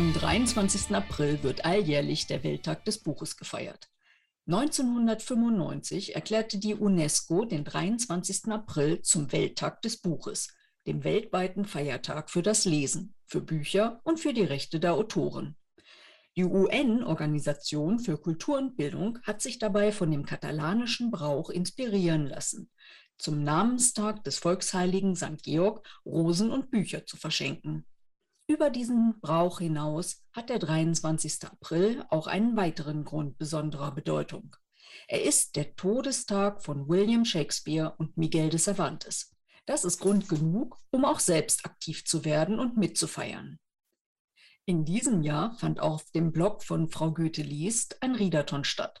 Am 23. April wird alljährlich der Welttag des Buches gefeiert. 1995 erklärte die UNESCO den 23. April zum Welttag des Buches, dem weltweiten Feiertag für das Lesen, für Bücher und für die Rechte der Autoren. Die UN-Organisation für Kultur und Bildung hat sich dabei von dem katalanischen Brauch inspirieren lassen, zum Namenstag des Volksheiligen St. Georg Rosen und Bücher zu verschenken. Über diesen Brauch hinaus hat der 23. April auch einen weiteren Grund besonderer Bedeutung. Er ist der Todestag von William Shakespeare und Miguel de Cervantes. Das ist Grund genug, um auch selbst aktiv zu werden und mitzufeiern. In diesem Jahr fand auf dem Blog von Frau Goethe liest ein Readathon statt.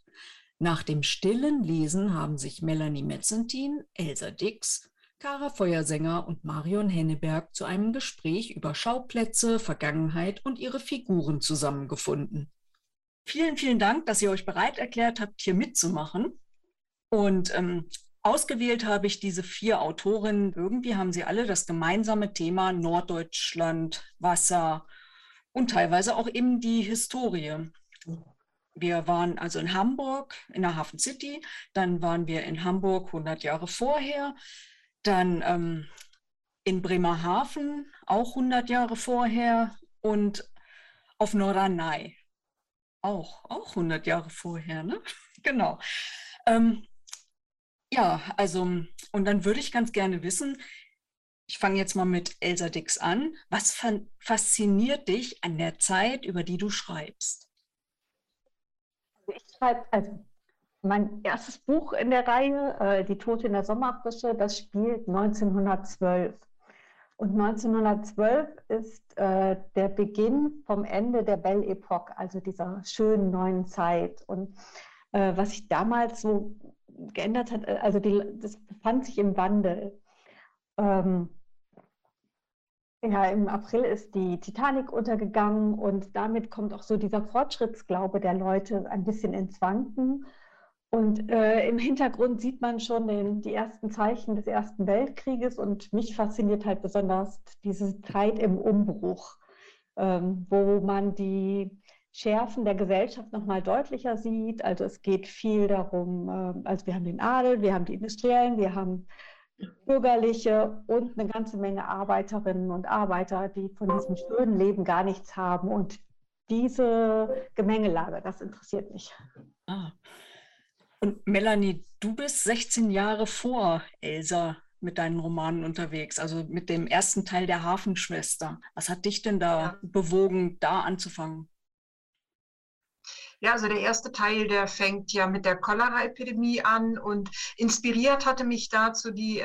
Nach dem stillen Lesen haben sich Melanie Metzentin, Elsa Dix, Kara Feuersänger und Marion Henneberg zu einem Gespräch über Schauplätze, Vergangenheit und ihre Figuren zusammengefunden. Vielen, vielen Dank, dass ihr euch bereit erklärt habt, hier mitzumachen. Und ähm, ausgewählt habe ich diese vier Autorinnen. Irgendwie haben sie alle das gemeinsame Thema Norddeutschland, Wasser, und teilweise auch eben die Historie. Wir waren also in Hamburg, in der Hafen City, dann waren wir in Hamburg 100 Jahre vorher, dann ähm, in Bremerhaven auch 100 Jahre vorher und auf Norderney auch, auch 100 Jahre vorher, ne? genau. Ähm, ja, also, und dann würde ich ganz gerne wissen, ich fange jetzt mal mit Elsa Dix an. Was fasziniert dich an der Zeit, über die du schreibst? Also ich schreibe, also mein erstes Buch in der Reihe, äh, Die Tote in der Sommerfrische, das spielt 1912. Und 1912 ist äh, der Beginn vom Ende der Belle Epoque, also dieser schönen neuen Zeit. Und äh, was sich damals so geändert hat, also die, das befand sich im Wandel. Ähm, ja, im April ist die Titanic untergegangen und damit kommt auch so dieser Fortschrittsglaube der Leute ein bisschen ins Wanken. Und äh, im Hintergrund sieht man schon den, die ersten Zeichen des Ersten Weltkrieges und mich fasziniert halt besonders diese Zeit im Umbruch, ähm, wo man die Schärfen der Gesellschaft nochmal deutlicher sieht. Also es geht viel darum, äh, also wir haben den Adel, wir haben die Industriellen, wir haben Bürgerliche und eine ganze Menge Arbeiterinnen und Arbeiter, die von diesem schönen Leben gar nichts haben. Und diese Gemengelage, das interessiert mich. Ah. Und Melanie, du bist 16 Jahre vor Elsa mit deinen Romanen unterwegs, also mit dem ersten Teil der Hafenschwester. Was hat dich denn da ja. bewogen, da anzufangen? Ja, also der erste Teil, der fängt ja mit der Cholera-Epidemie an und inspiriert hatte mich dazu die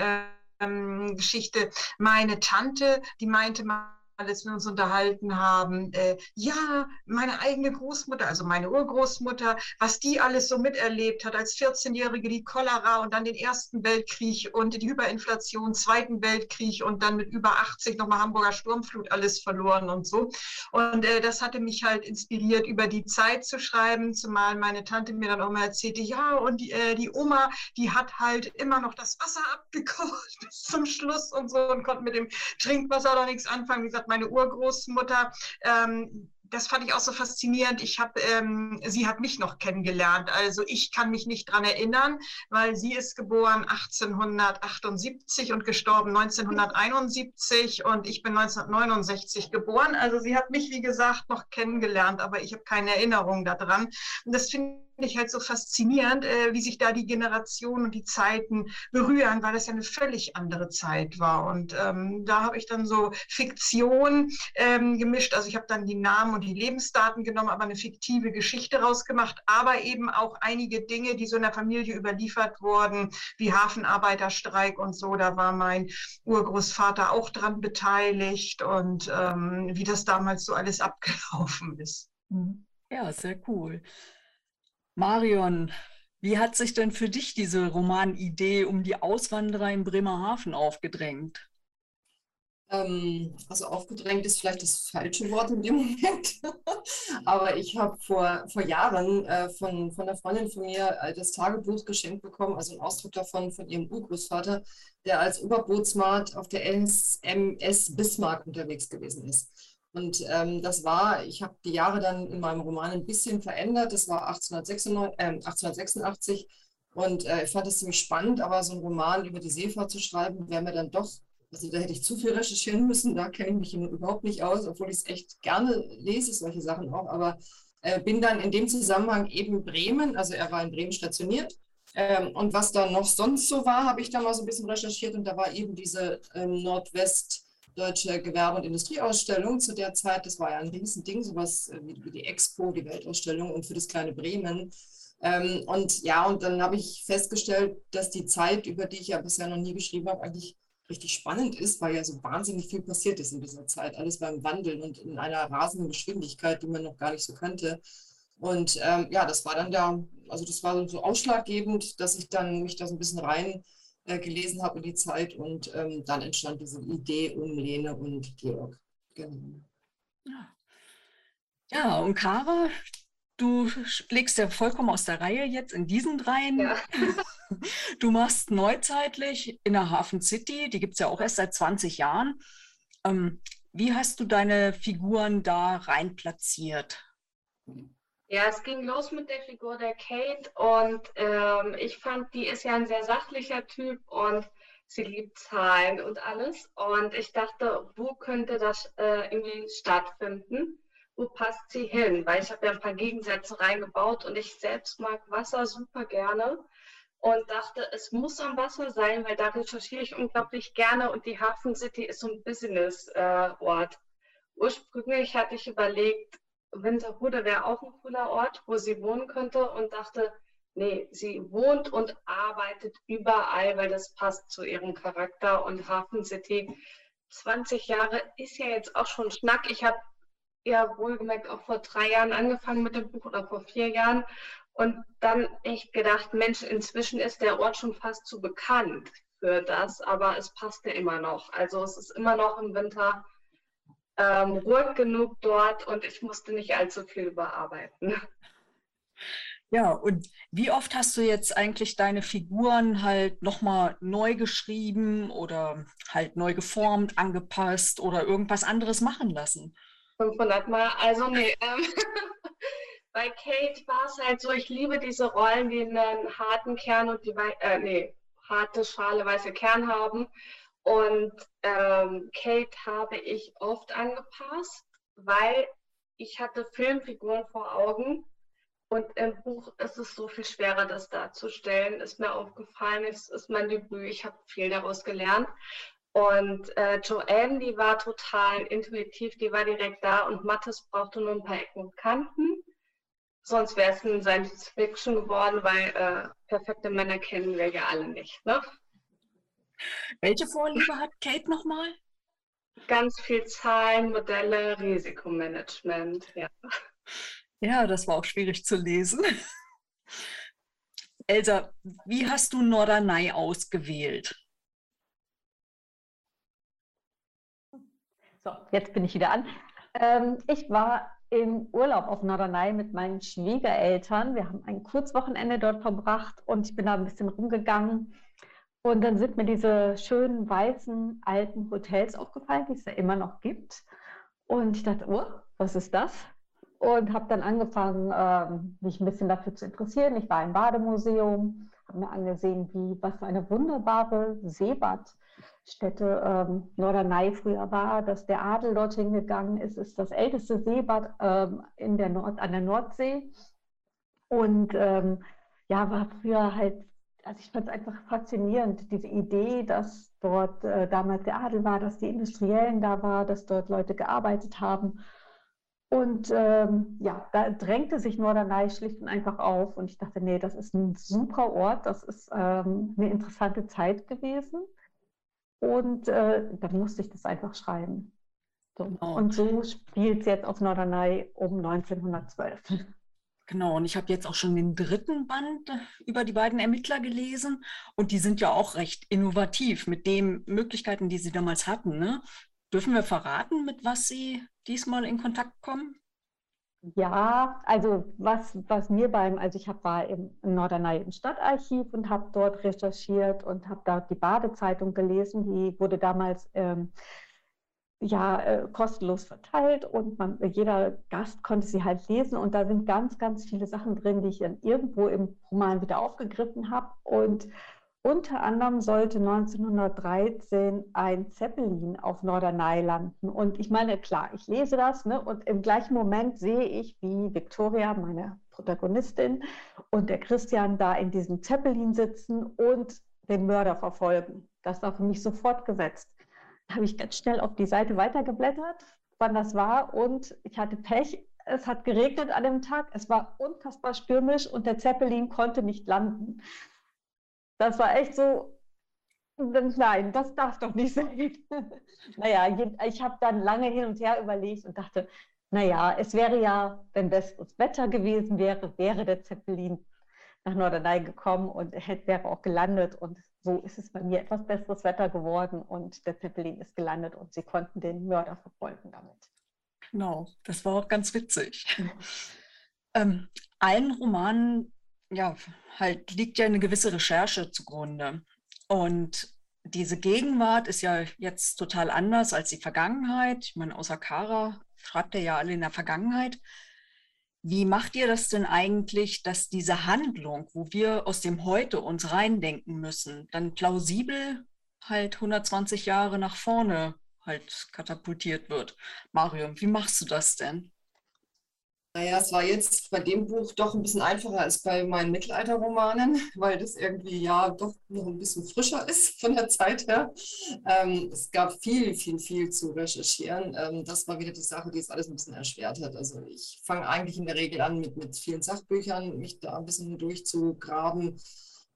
ähm, Geschichte meine Tante, die meinte mal, als wir uns unterhalten haben, äh, ja, meine eigene Großmutter, also meine Urgroßmutter, was die alles so miterlebt hat als 14-Jährige, die Cholera und dann den Ersten Weltkrieg und die Hyperinflation, Zweiten Weltkrieg und dann mit über 80 nochmal Hamburger Sturmflut alles verloren und so. Und äh, das hatte mich halt inspiriert, über die Zeit zu schreiben, zumal meine Tante mir dann auch mal erzählte, ja, und die, äh, die Oma, die hat halt immer noch das Wasser abgekocht bis zum Schluss und so und konnte mit dem Trinkwasser da nichts anfangen. Wie gesagt, meine Urgroßmutter ähm, das fand ich auch so faszinierend. Ich habe, ähm, sie hat mich noch kennengelernt. Also ich kann mich nicht dran erinnern, weil sie ist geboren 1878 und gestorben 1971 und ich bin 1969 geboren. Also sie hat mich, wie gesagt, noch kennengelernt, aber ich habe keine Erinnerung daran. Und das finde ich halt so faszinierend, äh, wie sich da die Generationen und die Zeiten berühren, weil das ja eine völlig andere Zeit war. Und ähm, da habe ich dann so Fiktion ähm, gemischt. Also ich habe dann die Namen und die Lebensdaten genommen, aber eine fiktive Geschichte rausgemacht, aber eben auch einige Dinge, die so in der Familie überliefert wurden, wie Hafenarbeiterstreik und so. Da war mein Urgroßvater auch dran beteiligt und ähm, wie das damals so alles abgelaufen ist. Mhm. Ja, sehr cool. Marion, wie hat sich denn für dich diese Romanidee um die Auswanderer in Bremerhaven aufgedrängt? Ähm, also aufgedrängt ist vielleicht das falsche Wort in dem Moment. Aber ich habe vor, vor Jahren äh, von, von einer Freundin von mir äh, das Tagebuch geschenkt bekommen, also einen Ausdruck davon von ihrem Urgroßvater, der als Oberbootsmann auf der SMS Bismarck unterwegs gewesen ist. Und ähm, das war, ich habe die Jahre dann in meinem Roman ein bisschen verändert. Das war 1896, äh, 1886 und äh, ich fand es ziemlich spannend, aber so einen Roman über die Seefahrt zu schreiben, wäre mir dann doch, also da hätte ich zu viel recherchieren müssen, da kenne ich mich überhaupt nicht aus, obwohl ich es echt gerne lese, solche Sachen auch, aber äh, bin dann in dem Zusammenhang eben Bremen, also er war in Bremen stationiert. Ähm, und was da noch sonst so war, habe ich da mal so ein bisschen recherchiert und da war eben diese ähm, Nordwestdeutsche Gewerbe- und Industrieausstellung zu der Zeit. Das war ja ein Riesending, sowas äh, wie, wie die Expo, die Weltausstellung und für das kleine Bremen. Ähm, und ja, und dann habe ich festgestellt, dass die Zeit, über die ich ja bisher noch nie geschrieben habe, eigentlich richtig spannend ist, weil ja so wahnsinnig viel passiert ist in dieser Zeit. Alles beim Wandeln und in einer rasenden Geschwindigkeit, die man noch gar nicht so kannte. Und ähm, ja, das war dann da, also das war so ausschlaggebend, dass ich dann mich da so ein bisschen rein äh, gelesen habe in die Zeit und ähm, dann entstand diese Idee um Lene und Georg. Genau. Ja. ja, und Kara, du legst ja vollkommen aus der Reihe jetzt in diesen dreien. Ja. Du machst neuzeitlich in der Hafen City, die gibt es ja auch erst seit 20 Jahren. Ähm, wie hast du deine Figuren da rein platziert? Ja, es ging los mit der Figur der Kate und ähm, ich fand, die ist ja ein sehr sachlicher Typ und sie liebt Zahlen und alles. Und ich dachte, wo könnte das äh, irgendwie stattfinden? Wo passt sie hin? Weil ich habe ja ein paar Gegensätze reingebaut und ich selbst mag Wasser super gerne und dachte, es muss am Wasser sein, weil da recherchiere ich unglaublich gerne und die Hafen City ist so ein Business-Ort. Äh, Ursprünglich hatte ich überlegt, Winterhude wäre auch ein cooler Ort, wo sie wohnen könnte und dachte, nee, sie wohnt und arbeitet überall, weil das passt zu ihrem Charakter und Hafen City. 20 Jahre ist ja jetzt auch schon Schnack. Ich habe ja wohlgemerkt auch vor drei Jahren angefangen mit dem Buch oder vor vier Jahren und dann echt gedacht, Mensch, inzwischen ist der Ort schon fast zu bekannt für das, aber es passt ja immer noch. Also es ist immer noch im Winter ähm, ruhig genug dort und ich musste nicht allzu viel überarbeiten. Ja, und wie oft hast du jetzt eigentlich deine Figuren halt nochmal neu geschrieben oder halt neu geformt, angepasst oder irgendwas anderes machen lassen? 500 Mal, also nee. Ähm, bei Kate war es halt so, ich liebe diese Rollen, die einen harten Kern und die, äh, nee, harte Schale, weiße Kern haben. Und ähm, Kate habe ich oft angepasst, weil ich hatte Filmfiguren vor Augen und im Buch ist es so viel schwerer, das darzustellen. Ist mir aufgefallen, es ist mein Debüt, ich habe viel daraus gelernt. Und äh, Joanne, die war total intuitiv, die war direkt da und Mattes brauchte nur ein paar Ecken und Kanten. Sonst wäre es ein Science Fiction geworden, weil äh, perfekte Männer kennen wir ja alle nicht. Ne? Welche Vorliebe hat Kate nochmal? Ganz viel Zahlen, Modelle, Risikomanagement, ja. Ja, das war auch schwierig zu lesen. Elsa, wie hast du Norderney ausgewählt? So, jetzt bin ich wieder an. Ähm, ich war im Urlaub auf Norderney mit meinen Schwiegereltern. Wir haben ein Kurzwochenende dort verbracht und ich bin da ein bisschen rumgegangen. Und dann sind mir diese schönen weißen alten Hotels aufgefallen, die es ja immer noch gibt. Und ich dachte, oh, was ist das? Und habe dann angefangen, ähm, mich ein bisschen dafür zu interessieren. Ich war im Bademuseum, habe mir angesehen, wie, was für eine wunderbare Seebad Städte ähm, Norderney früher war, dass der Adel dorthin gegangen ist, ist das älteste Seebad ähm, in der Nord an der Nordsee. Und ähm, ja, war früher halt, also ich fand es einfach faszinierend, diese Idee, dass dort äh, damals der Adel war, dass die Industriellen da war, dass dort Leute gearbeitet haben. Und ähm, ja, da drängte sich Norderney schlicht und einfach auf. Und ich dachte, nee, das ist ein super Ort, das ist ähm, eine interessante Zeit gewesen. Und äh, dann musste ich das einfach schreiben. So. Genau. Und so spielt es jetzt auf Norderney um 1912. Genau, und ich habe jetzt auch schon den dritten Band über die beiden Ermittler gelesen und die sind ja auch recht innovativ mit den Möglichkeiten, die sie damals hatten. Ne? Dürfen wir verraten, mit was sie diesmal in Kontakt kommen? Ja, also was, was mir beim, also ich hab, war im, Norderney im Stadtarchiv und habe dort recherchiert und habe da die Badezeitung gelesen, die wurde damals ähm, ja äh, kostenlos verteilt und man, jeder Gast konnte sie halt lesen und da sind ganz, ganz viele Sachen drin, die ich dann irgendwo im Roman wieder aufgegriffen habe und unter anderem sollte 1913 ein Zeppelin auf Norderney landen. Und ich meine, klar, ich lese das ne, und im gleichen Moment sehe ich, wie Victoria, meine Protagonistin, und der Christian da in diesem Zeppelin sitzen und den Mörder verfolgen. Das war für mich sofort gesetzt. Habe ich ganz schnell auf die Seite weitergeblättert, wann das war. Und ich hatte Pech. Es hat geregnet an dem Tag. Es war unfassbar stürmisch und der Zeppelin konnte nicht landen. Das war echt so, nein, das darf doch nicht sein. naja, ich habe dann lange hin und her überlegt und dachte, naja, es wäre ja, wenn besseres Wetter gewesen wäre, wäre der Zeppelin nach Norderney gekommen und er wäre auch gelandet. Und so ist es bei mir etwas besseres Wetter geworden und der Zeppelin ist gelandet und sie konnten den Mörder verfolgen damit. Genau, das war auch ganz witzig. ähm, allen Romanen ja, halt liegt ja eine gewisse Recherche zugrunde. Und diese Gegenwart ist ja jetzt total anders als die Vergangenheit. Ich meine, außer Kara schreibt er ja alle in der Vergangenheit. Wie macht ihr das denn eigentlich, dass diese Handlung, wo wir aus dem Heute uns reindenken müssen, dann plausibel halt 120 Jahre nach vorne halt katapultiert wird? Marium, wie machst du das denn? Naja, es war jetzt bei dem Buch doch ein bisschen einfacher als bei meinen Mittelalterromanen, weil das irgendwie ja doch noch ein bisschen frischer ist von der Zeit her. Ähm, es gab viel, viel, viel zu recherchieren. Ähm, das war wieder die Sache, die es alles ein bisschen erschwert hat. Also ich fange eigentlich in der Regel an mit, mit vielen Sachbüchern, mich da ein bisschen durchzugraben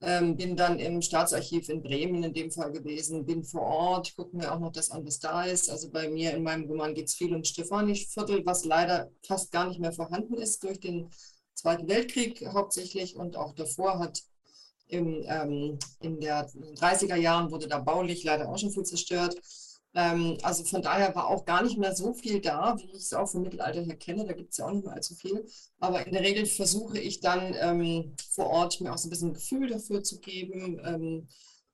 ähm, bin dann im Staatsarchiv in Bremen in dem Fall gewesen, bin vor Ort, gucke mir auch noch das an, was da ist. Also bei mir in meinem Roman geht es viel um Stefani-Viertel, was leider fast gar nicht mehr vorhanden ist durch den Zweiten Weltkrieg hauptsächlich und auch davor hat im, ähm, in der 30er Jahren wurde da baulich leider auch schon viel zerstört. Ähm, also von daher war auch gar nicht mehr so viel da, wie ich es auch vom Mittelalter her kenne. Da gibt es ja auch nicht mehr allzu viel. Aber in der Regel versuche ich dann ähm, vor Ort mir auch so ein bisschen ein Gefühl dafür zu geben, ähm,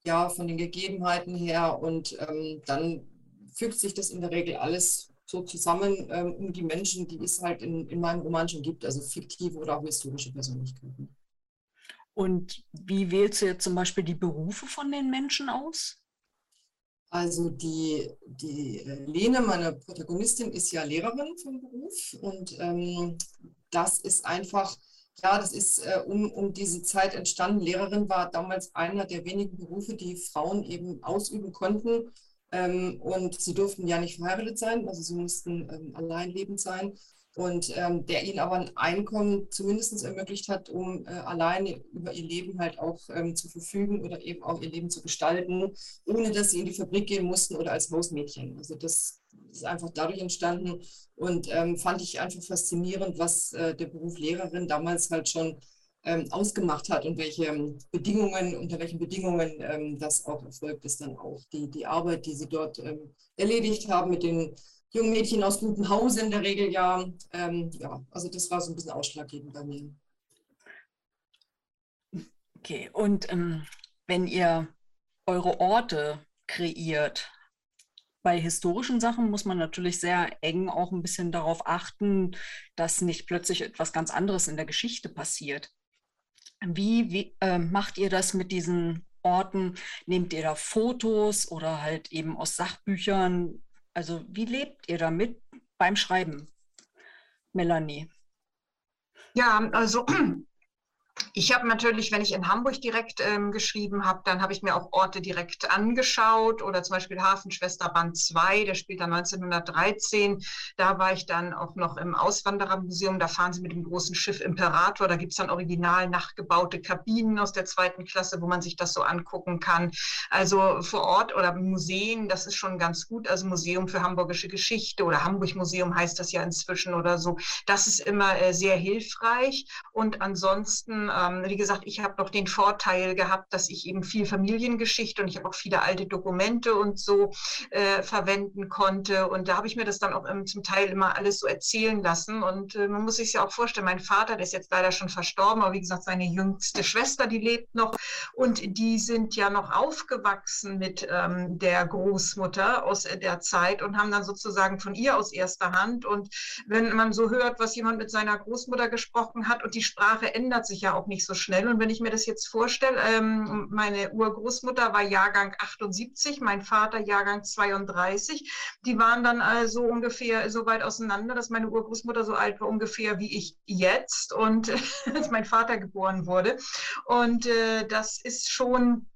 ja, von den Gegebenheiten her. Und ähm, dann fügt sich das in der Regel alles so zusammen ähm, um die Menschen, die es halt in, in meinem Roman schon gibt, also fiktive oder auch historische Persönlichkeiten. Und wie wählst du jetzt zum Beispiel die Berufe von den Menschen aus? Also die, die äh, Lene, meine Protagonistin, ist ja Lehrerin vom Beruf und ähm, das ist einfach, ja, das ist äh, um, um diese Zeit entstanden. Lehrerin war damals einer der wenigen Berufe, die Frauen eben ausüben konnten. Ähm, und sie durften ja nicht verheiratet sein, also sie mussten ähm, alleinlebend sein und ähm, der ihnen aber ein Einkommen zumindest ermöglicht hat, um äh, alleine über ihr Leben halt auch ähm, zu verfügen oder eben auch ihr Leben zu gestalten, ohne dass sie in die Fabrik gehen mussten oder als Hausmädchen. Also das ist einfach dadurch entstanden und ähm, fand ich einfach faszinierend, was äh, der Beruf Lehrerin damals halt schon ähm, ausgemacht hat und welche ähm, Bedingungen, unter welchen Bedingungen ähm, das auch erfolgt ist dann auch. Die, die Arbeit, die sie dort erledigt haben mit den jungen Mädchen aus gutem Hause in der Regel ja. Ähm, ja, also das war so ein bisschen ausschlaggebend bei mir. Okay, und ähm, wenn ihr eure Orte kreiert, bei historischen Sachen muss man natürlich sehr eng auch ein bisschen darauf achten, dass nicht plötzlich etwas ganz anderes in der Geschichte passiert. Wie, wie äh, macht ihr das mit diesen Orten? Nehmt ihr da Fotos oder halt eben aus Sachbüchern? Also wie lebt ihr damit beim Schreiben, Melanie? Ja, also ich habe natürlich, wenn ich in Hamburg direkt ähm, geschrieben habe, dann habe ich mir auch Orte direkt angeschaut oder zum Beispiel Hafenschwester Band 2, der spielt dann 1913. Da war ich dann auch noch im Auswanderermuseum, da fahren sie mit dem großen Schiff Imperator, da gibt es dann original nachgebaute Kabinen aus der zweiten Klasse, wo man sich das so angucken kann. Also vor Ort oder Museen, das ist schon ganz gut. Also Museum für Hamburgische Geschichte oder Hamburg Museum heißt das ja inzwischen oder so. Das ist immer äh, sehr hilfreich und ansonsten ähm, wie gesagt, ich habe noch den Vorteil gehabt, dass ich eben viel Familiengeschichte und ich habe auch viele alte Dokumente und so äh, verwenden konnte. Und da habe ich mir das dann auch ähm, zum Teil immer alles so erzählen lassen. Und äh, man muss sich ja auch vorstellen, mein Vater, der ist jetzt leider schon verstorben, aber wie gesagt, seine jüngste Schwester, die lebt noch. Und die sind ja noch aufgewachsen mit ähm, der Großmutter aus der Zeit und haben dann sozusagen von ihr aus erster Hand. Und wenn man so hört, was jemand mit seiner Großmutter gesprochen hat und die Sprache ändert sich ja auch nicht so schnell. Und wenn ich mir das jetzt vorstelle, ähm, meine Urgroßmutter war Jahrgang 78, mein Vater Jahrgang 32. Die waren dann also ungefähr so weit auseinander, dass meine Urgroßmutter so alt war ungefähr wie ich jetzt und als mein Vater geboren wurde. Und äh, das ist schon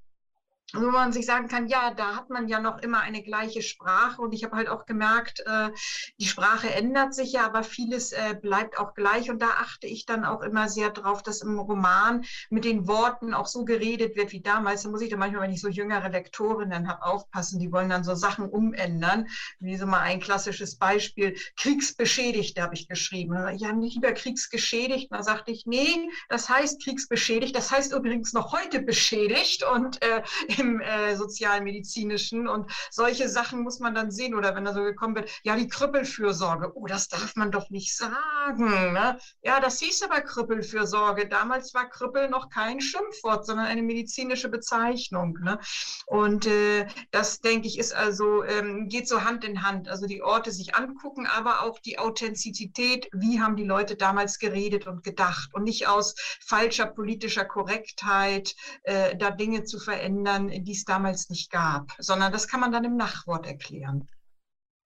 wo man sich sagen kann, ja, da hat man ja noch immer eine gleiche Sprache und ich habe halt auch gemerkt, äh, die Sprache ändert sich ja, aber vieles äh, bleibt auch gleich und da achte ich dann auch immer sehr drauf, dass im Roman mit den Worten auch so geredet wird wie damals. Da muss ich dann manchmal, wenn ich so jüngere Lektorinnen habe, aufpassen, die wollen dann so Sachen umändern, wie so mal ein klassisches Beispiel, Kriegsbeschädigte habe ich geschrieben. Ja, nicht lieber Kriegsgeschädigt. Da sagte ich, nee, das heißt Kriegsbeschädigt, das heißt übrigens noch heute beschädigt und äh, im äh, sozialmedizinischen und solche Sachen muss man dann sehen oder wenn da so gekommen wird, ja, die Krüppelfürsorge, oh, das darf man doch nicht sagen. Ne? Ja, das hieß aber Krüppelfürsorge. Damals war Krüppel noch kein Schimpfwort, sondern eine medizinische Bezeichnung. Ne? Und äh, das, denke ich, ist also, ähm, geht so Hand in Hand. Also die Orte sich angucken, aber auch die Authentizität, wie haben die Leute damals geredet und gedacht und nicht aus falscher politischer Korrektheit äh, da Dinge zu verändern, die es damals nicht gab, sondern das kann man dann im Nachwort erklären.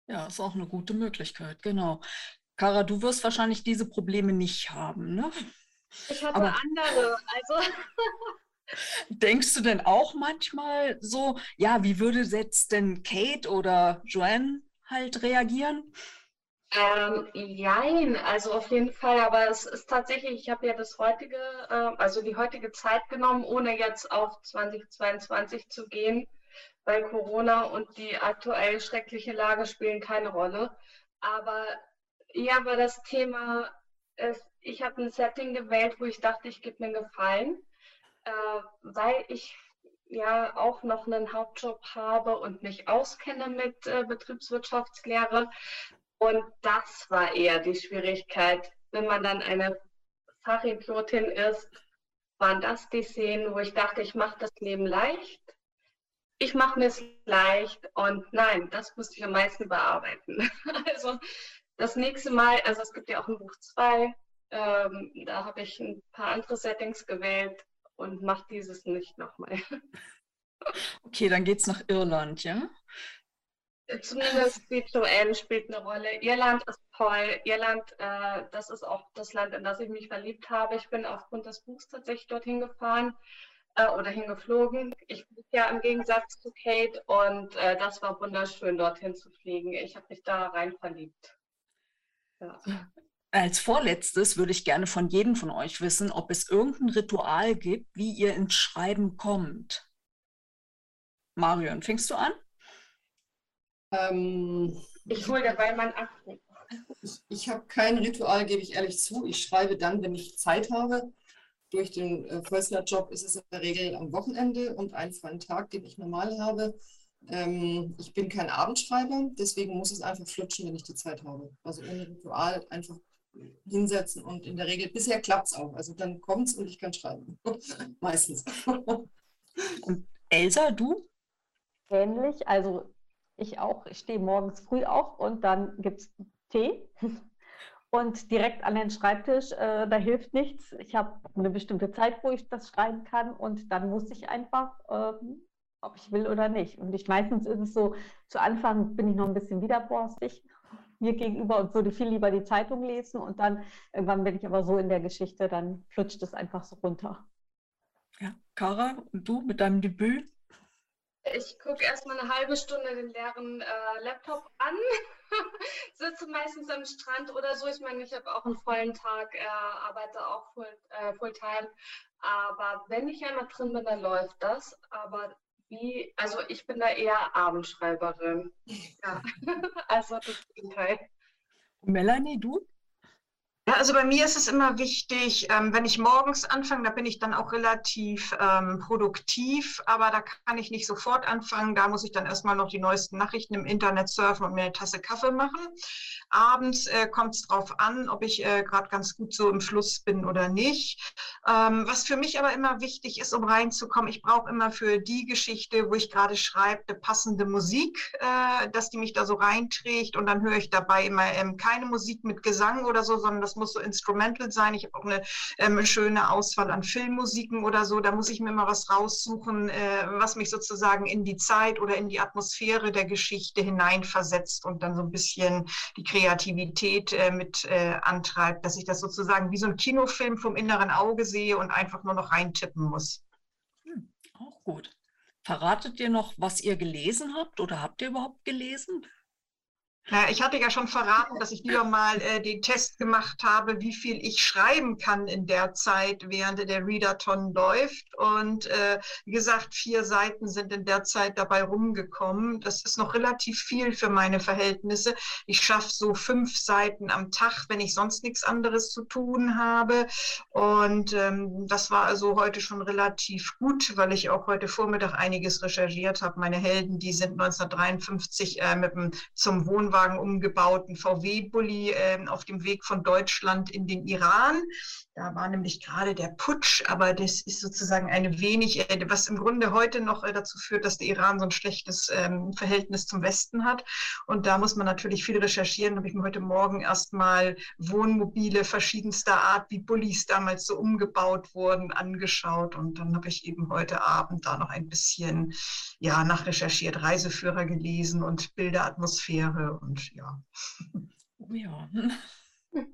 Ja, ist auch eine gute Möglichkeit, genau. Kara, du wirst wahrscheinlich diese Probleme nicht haben, ne? Ich hatte Aber andere, also. Denkst du denn auch manchmal so, ja, wie würde jetzt denn Kate oder Joanne halt reagieren? Ähm, also auf jeden Fall, aber es ist tatsächlich, ich habe ja das heutige, äh, also die heutige Zeit genommen, ohne jetzt auf 2022 zu gehen, weil Corona und die aktuell schreckliche Lage spielen keine Rolle. Aber ja, war das Thema, ist, ich habe ein Setting gewählt, wo ich dachte, ich gebe mir einen Gefallen, äh, weil ich ja auch noch einen Hauptjob habe und mich auskenne mit äh, Betriebswirtschaftslehre, und das war eher die Schwierigkeit, wenn man dann eine Fachidiotin ist, waren das die Szenen, wo ich dachte, ich mache das Leben leicht. Ich mache mir es leicht und nein, das musste ich am meisten bearbeiten. Also das nächste Mal, also es gibt ja auch ein Buch 2, ähm, da habe ich ein paar andere Settings gewählt und mache dieses nicht nochmal. Okay, dann geht es nach Irland, ja? Zumindest die Joanne spielt eine Rolle. Irland ist toll. Irland, äh, das ist auch das Land, in das ich mich verliebt habe. Ich bin aufgrund des Buchs tatsächlich dorthin gefahren äh, oder hingeflogen. Ich bin ja im Gegensatz zu Kate und äh, das war wunderschön, dorthin zu fliegen. Ich habe mich da rein verliebt. Ja. Als vorletztes würde ich gerne von jedem von euch wissen, ob es irgendein Ritual gibt, wie ihr ins Schreiben kommt. Marion, fängst du an? Ähm, ich hole dabei mein Akku. Ich, ich habe kein Ritual, gebe ich ehrlich zu. Ich schreibe dann, wenn ich Zeit habe. Durch den äh, Förstler-Job ist es in der Regel am Wochenende und einen freien Tag, den ich normal habe. Ähm, ich bin kein Abendschreiber, deswegen muss es einfach flutschen, wenn ich die Zeit habe. Also ohne Ritual einfach hinsetzen und in der Regel, bisher klappt es auch. Also dann kommt es und ich kann schreiben. Meistens. und Elsa, du? Ähnlich. Also ich auch. Ich stehe morgens früh auf und dann gibt es Tee. Und direkt an den Schreibtisch, äh, da hilft nichts. Ich habe eine bestimmte Zeit, wo ich das schreiben kann und dann muss ich einfach, äh, ob ich will oder nicht. Und ich meistens ist es so, zu Anfang bin ich noch ein bisschen widerborstig mir gegenüber und würde viel lieber die Zeitung lesen und dann irgendwann bin ich aber so in der Geschichte, dann flutscht es einfach so runter. Ja, Kara, und du mit deinem Debüt? Ich gucke erstmal eine halbe Stunde den leeren äh, Laptop an, sitze meistens am Strand oder so. Ich meine, ich habe auch einen vollen Tag, äh, arbeite auch full, äh, Fulltime. Aber wenn ich einmal drin bin, dann läuft das. Aber wie, also ich bin da eher Abendschreiberin. Ja, also das Gegenteil. Melanie, du? Ja, also bei mir ist es immer wichtig, ähm, wenn ich morgens anfange, da bin ich dann auch relativ ähm, produktiv, aber da kann ich nicht sofort anfangen. Da muss ich dann erstmal noch die neuesten Nachrichten im Internet surfen und mir eine Tasse Kaffee machen. Abends äh, kommt es darauf an, ob ich äh, gerade ganz gut so im Fluss bin oder nicht. Ähm, was für mich aber immer wichtig ist, um reinzukommen, ich brauche immer für die Geschichte, wo ich gerade schreibe, eine passende Musik, äh, dass die mich da so reinträgt und dann höre ich dabei immer ähm, keine Musik mit Gesang oder so, sondern das muss so instrumental sein. Ich habe auch eine ähm, schöne Auswahl an Filmmusiken oder so. Da muss ich mir mal was raussuchen, äh, was mich sozusagen in die Zeit oder in die Atmosphäre der Geschichte hineinversetzt und dann so ein bisschen die Kreativität äh, mit äh, antreibt, dass ich das sozusagen wie so ein Kinofilm vom inneren Auge sehe und einfach nur noch reintippen muss. Hm, auch gut. Verratet ihr noch, was ihr gelesen habt oder habt ihr überhaupt gelesen? Ich hatte ja schon verraten, dass ich lieber mal äh, den Test gemacht habe, wie viel ich schreiben kann in der Zeit, während der Readathon läuft. Und äh, wie gesagt, vier Seiten sind in der Zeit dabei rumgekommen. Das ist noch relativ viel für meine Verhältnisse. Ich schaffe so fünf Seiten am Tag, wenn ich sonst nichts anderes zu tun habe. Und ähm, das war also heute schon relativ gut, weil ich auch heute Vormittag einiges recherchiert habe. Meine Helden, die sind 1953 äh, mit dem zum Wohnwagen Wohnwagen umgebauten VW-Bully äh, auf dem Weg von Deutschland in den Iran. Da war nämlich gerade der Putsch, aber das ist sozusagen eine wenig, äh, was im Grunde heute noch äh, dazu führt, dass der Iran so ein schlechtes ähm, Verhältnis zum Westen hat. Und da muss man natürlich viel recherchieren. Da habe ich mir heute Morgen erstmal Wohnmobile verschiedenster Art, wie Bullis damals so umgebaut wurden, angeschaut. Und dann habe ich eben heute Abend da noch ein bisschen ja, nachrecherchiert, Reiseführer gelesen und Bilderatmosphäre und ja. Oh ja.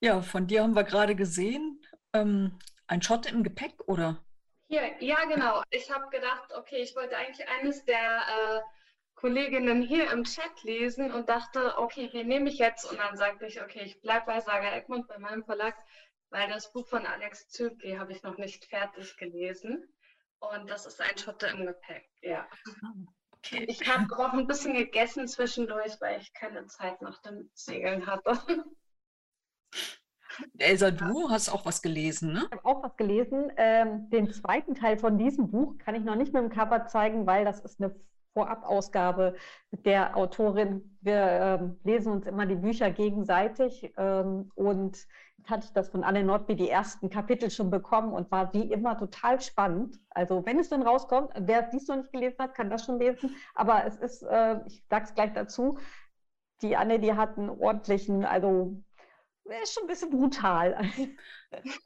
Ja, von dir haben wir gerade gesehen, ähm, ein Shot im Gepäck, oder? Hier, ja, genau. Ich habe gedacht, okay, ich wollte eigentlich eines der äh, Kolleginnen hier im Chat lesen und dachte, okay, wen nehme ich jetzt? Und dann sagte ich, okay, ich bleibe bei Saga Egmont, bei meinem Verlag, weil das Buch von Alex Zögli habe ich noch nicht fertig gelesen. Und das ist ein Schotte im Gepäck, ja. Okay. Ich habe auch ein bisschen gegessen zwischendurch, weil ich keine Zeit nach dem Segeln hatte. Elsa, du hast auch was gelesen, ne? Ich habe auch was gelesen. Ähm, den zweiten Teil von diesem Buch kann ich noch nicht mit dem Cover zeigen, weil das ist eine Vorabausgabe der Autorin. Wir ähm, lesen uns immer die Bücher gegenseitig ähm, und hatte ich das von Anne Nordby die ersten Kapitel schon bekommen und war wie immer total spannend. Also wenn es dann rauskommt, wer dies noch nicht gelesen hat, kann das schon lesen. Aber es ist, äh, ich sage es gleich dazu, die Anne, die hat einen ordentlichen, also ist schon ein bisschen brutal.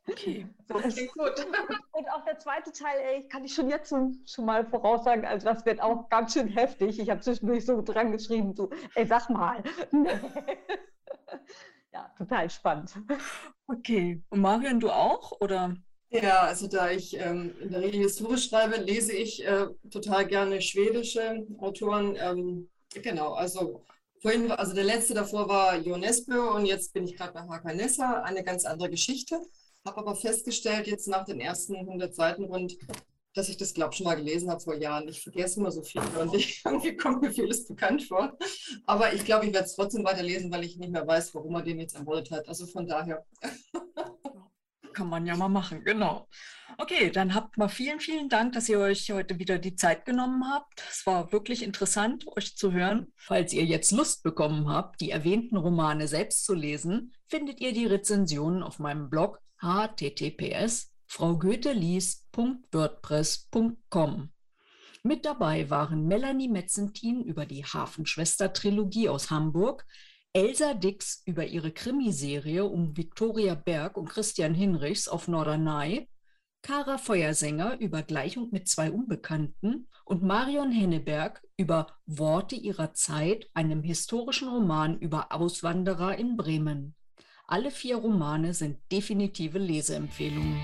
Okay. So, okay, gut. Und auch der zweite Teil, ey, kann ich schon jetzt schon, schon mal voraussagen, also das wird auch ganz schön heftig. Ich habe zwischendurch so dran geschrieben, so, ey, sag mal. ja, total spannend. Okay. Und Marion, du auch, oder? Ja, also da ich ähm, in der Regel historisch schreibe, lese ich äh, total gerne schwedische Autoren. Ähm, genau, also Vorhin, also der letzte davor war Ionesco und jetzt bin ich gerade bei Hakan Nessa, eine ganz andere Geschichte. Habe aber festgestellt, jetzt nach den ersten 100 Seiten rund, dass ich das, glaube ich, schon mal gelesen habe vor Jahren. Ich vergesse immer so viel und ich, irgendwie kommt mir vieles bekannt vor. Aber ich glaube, ich werde es trotzdem weiterlesen, weil ich nicht mehr weiß, warum er den jetzt ermordet hat. Also von daher. Kann man ja mal machen, genau. Okay, dann habt mal vielen, vielen Dank, dass ihr euch heute wieder die Zeit genommen habt. Es war wirklich interessant, euch zu hören. Falls ihr jetzt Lust bekommen habt, die erwähnten Romane selbst zu lesen, findet ihr die Rezensionen auf meinem Blog https fraugoethelies.wordpress.com. Mit dabei waren Melanie Metzentin über die Hafenschwester-Trilogie aus Hamburg, Elsa Dix über ihre Krimiserie um Viktoria Berg und Christian Hinrichs auf Norderney, Kara Feuersänger über Gleichung mit zwei Unbekannten und Marion Henneberg über Worte ihrer Zeit, einem historischen Roman über Auswanderer in Bremen. Alle vier Romane sind definitive Leseempfehlungen.